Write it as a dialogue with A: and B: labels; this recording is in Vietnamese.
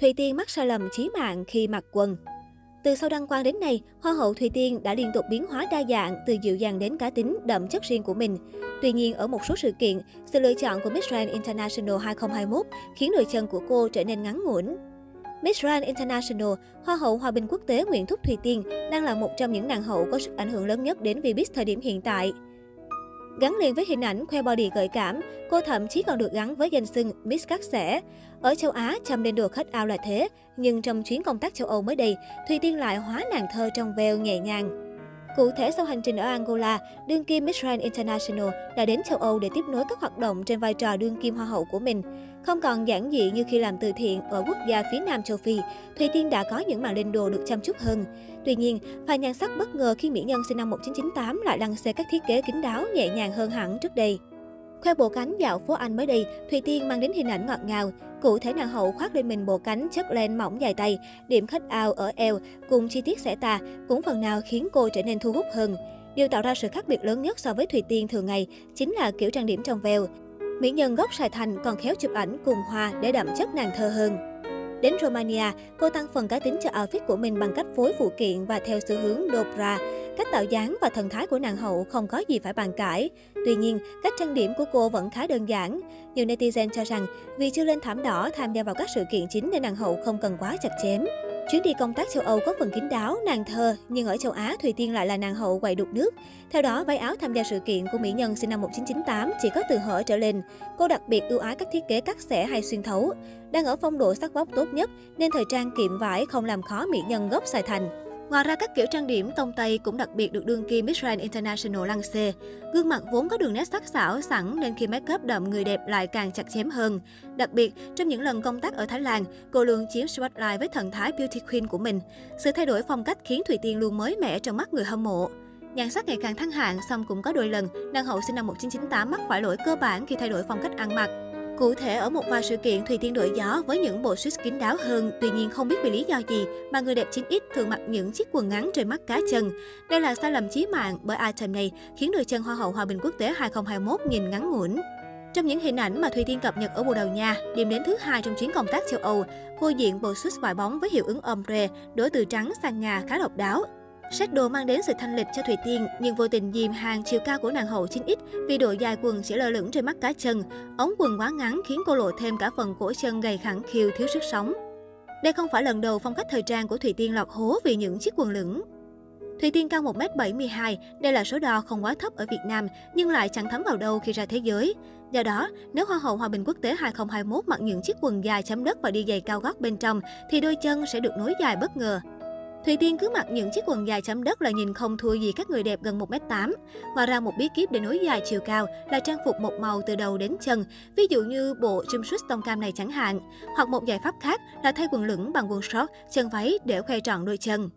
A: Thùy Tiên mắc sai lầm chí mạng khi mặc quần. Từ sau đăng quang đến nay, Hoa hậu Thùy Tiên đã liên tục biến hóa đa dạng từ dịu dàng đến cá tính, đậm chất riêng của mình. Tuy nhiên, ở một số sự kiện, sự lựa chọn của Miss Grand International 2021 khiến đôi chân của cô trở nên ngắn ngủn. Miss Grand International, Hoa hậu Hòa bình quốc tế Nguyễn Thúc Thùy Tiên đang là một trong những nàng hậu có sức ảnh hưởng lớn nhất đến Vbiz thời điểm hiện tại. Gắn liền với hình ảnh khoe body gợi cảm, cô thậm chí còn được gắn với danh xưng Miss Cắt Sẻ. Ở châu Á, chăm lên được khách ao là thế, nhưng trong chuyến công tác châu Âu mới đây, Thùy Tiên lại hóa nàng thơ trong veo nhẹ nhàng. Cụ thể, sau hành trình ở Angola, đương kim Miss Grand International đã đến châu Âu để tiếp nối các hoạt động trên vai trò đương kim hoa hậu của mình. Không còn giản dị như khi làm từ thiện ở quốc gia phía Nam châu Phi, Thùy Tiên đã có những màn lên đồ được chăm chút hơn. Tuy nhiên, pha nhan sắc bất ngờ khi mỹ nhân sinh năm 1998 lại đăng xe các thiết kế kín đáo nhẹ nhàng hơn hẳn trước đây. Khoe bộ cánh dạo phố Anh mới đây, Thùy Tiên mang đến hình ảnh ngọt ngào. Cụ thể nàng hậu khoác lên mình bộ cánh chất len mỏng dài tay, điểm khách ao ở eo cùng chi tiết xẻ tà cũng phần nào khiến cô trở nên thu hút hơn. Điều tạo ra sự khác biệt lớn nhất so với Thùy Tiên thường ngày chính là kiểu trang điểm trong veo. Mỹ nhân gốc Sài Thành còn khéo chụp ảnh cùng hoa để đậm chất nàng thơ hơn. Đến Romania, cô tăng phần cá tính cho outfit của mình bằng cách phối phụ kiện và theo xu hướng Dobra. Cách tạo dáng và thần thái của nàng hậu không có gì phải bàn cãi. Tuy nhiên, cách trang điểm của cô vẫn khá đơn giản. Nhiều netizen cho rằng vì chưa lên thảm đỏ tham gia vào các sự kiện chính nên nàng hậu không cần quá chặt chém. Chuyến đi công tác châu Âu có phần kín đáo, nàng thơ, nhưng ở châu Á, Thùy Tiên lại là nàng hậu quậy đục nước. Theo đó, váy áo tham gia sự kiện của mỹ nhân sinh năm 1998 chỉ có từ hở trở lên. Cô đặc biệt ưu ái các thiết kế cắt xẻ hay xuyên thấu. Đang ở phong độ sắc vóc tốt nhất, nên thời trang kiệm vải không làm khó mỹ nhân gốc Sài Thành. Ngoài ra, các kiểu trang điểm tông Tây cũng đặc biệt được đương kim Miss Grand International lăng xê. Gương mặt vốn có đường nét sắc sảo sẵn nên khi make up đậm người đẹp lại càng chặt chém hơn. Đặc biệt, trong những lần công tác ở Thái Lan, cô luôn chiếm spotlight với thần thái beauty queen của mình. Sự thay đổi phong cách khiến Thùy Tiên luôn mới mẻ trong mắt người hâm mộ. Nhan sắc ngày càng thăng hạng, song cũng có đôi lần, nàng hậu sinh năm 1998 mắc phải lỗi cơ bản khi thay đổi phong cách ăn mặc. Cụ thể, ở một vài sự kiện, Thùy Tiên đổi gió với những bộ suit kín đáo hơn. Tuy nhiên, không biết vì lý do gì mà người đẹp 9X thường mặc những chiếc quần ngắn trên mắt cá chân. Đây là sai lầm chí mạng bởi item này khiến đôi chân Hoa hậu Hòa bình quốc tế 2021 nhìn ngắn ngủn. Trong những hình ảnh mà Thùy Tiên cập nhật ở Bồ Đào Nha, điểm đến thứ hai trong chuyến công tác châu Âu, cô diện bộ suit vải bóng với hiệu ứng ombre, đổi từ trắng sang ngà khá độc đáo. Sách đồ mang đến sự thanh lịch cho Thùy Tiên, nhưng vô tình dìm hàng chiều cao của nàng hậu 9X vì độ dài quần chỉ lơ lửng trên mắt cá chân. Ống quần quá ngắn khiến cô lộ thêm cả phần cổ chân gầy khẳng khiu thiếu sức sống. Đây không phải lần đầu phong cách thời trang của Thùy Tiên lọt hố vì những chiếc quần lửng. Thùy Tiên cao 1m72, đây là số đo không quá thấp ở Việt Nam, nhưng lại chẳng thấm vào đâu khi ra thế giới. Do đó, nếu Hoa hậu Hòa bình quốc tế 2021 mặc những chiếc quần dài chấm đất và đi giày cao gót bên trong, thì đôi chân sẽ được nối dài bất ngờ. Thùy Tiên cứ mặc những chiếc quần dài chấm đất là nhìn không thua gì các người đẹp gần 1m8. Ngoài ra một bí kíp để nối dài chiều cao là trang phục một màu từ đầu đến chân, ví dụ như bộ jumpsuit tông cam này chẳng hạn. Hoặc một giải pháp khác là thay quần lửng bằng quần short, chân váy để khoe trọn đôi chân.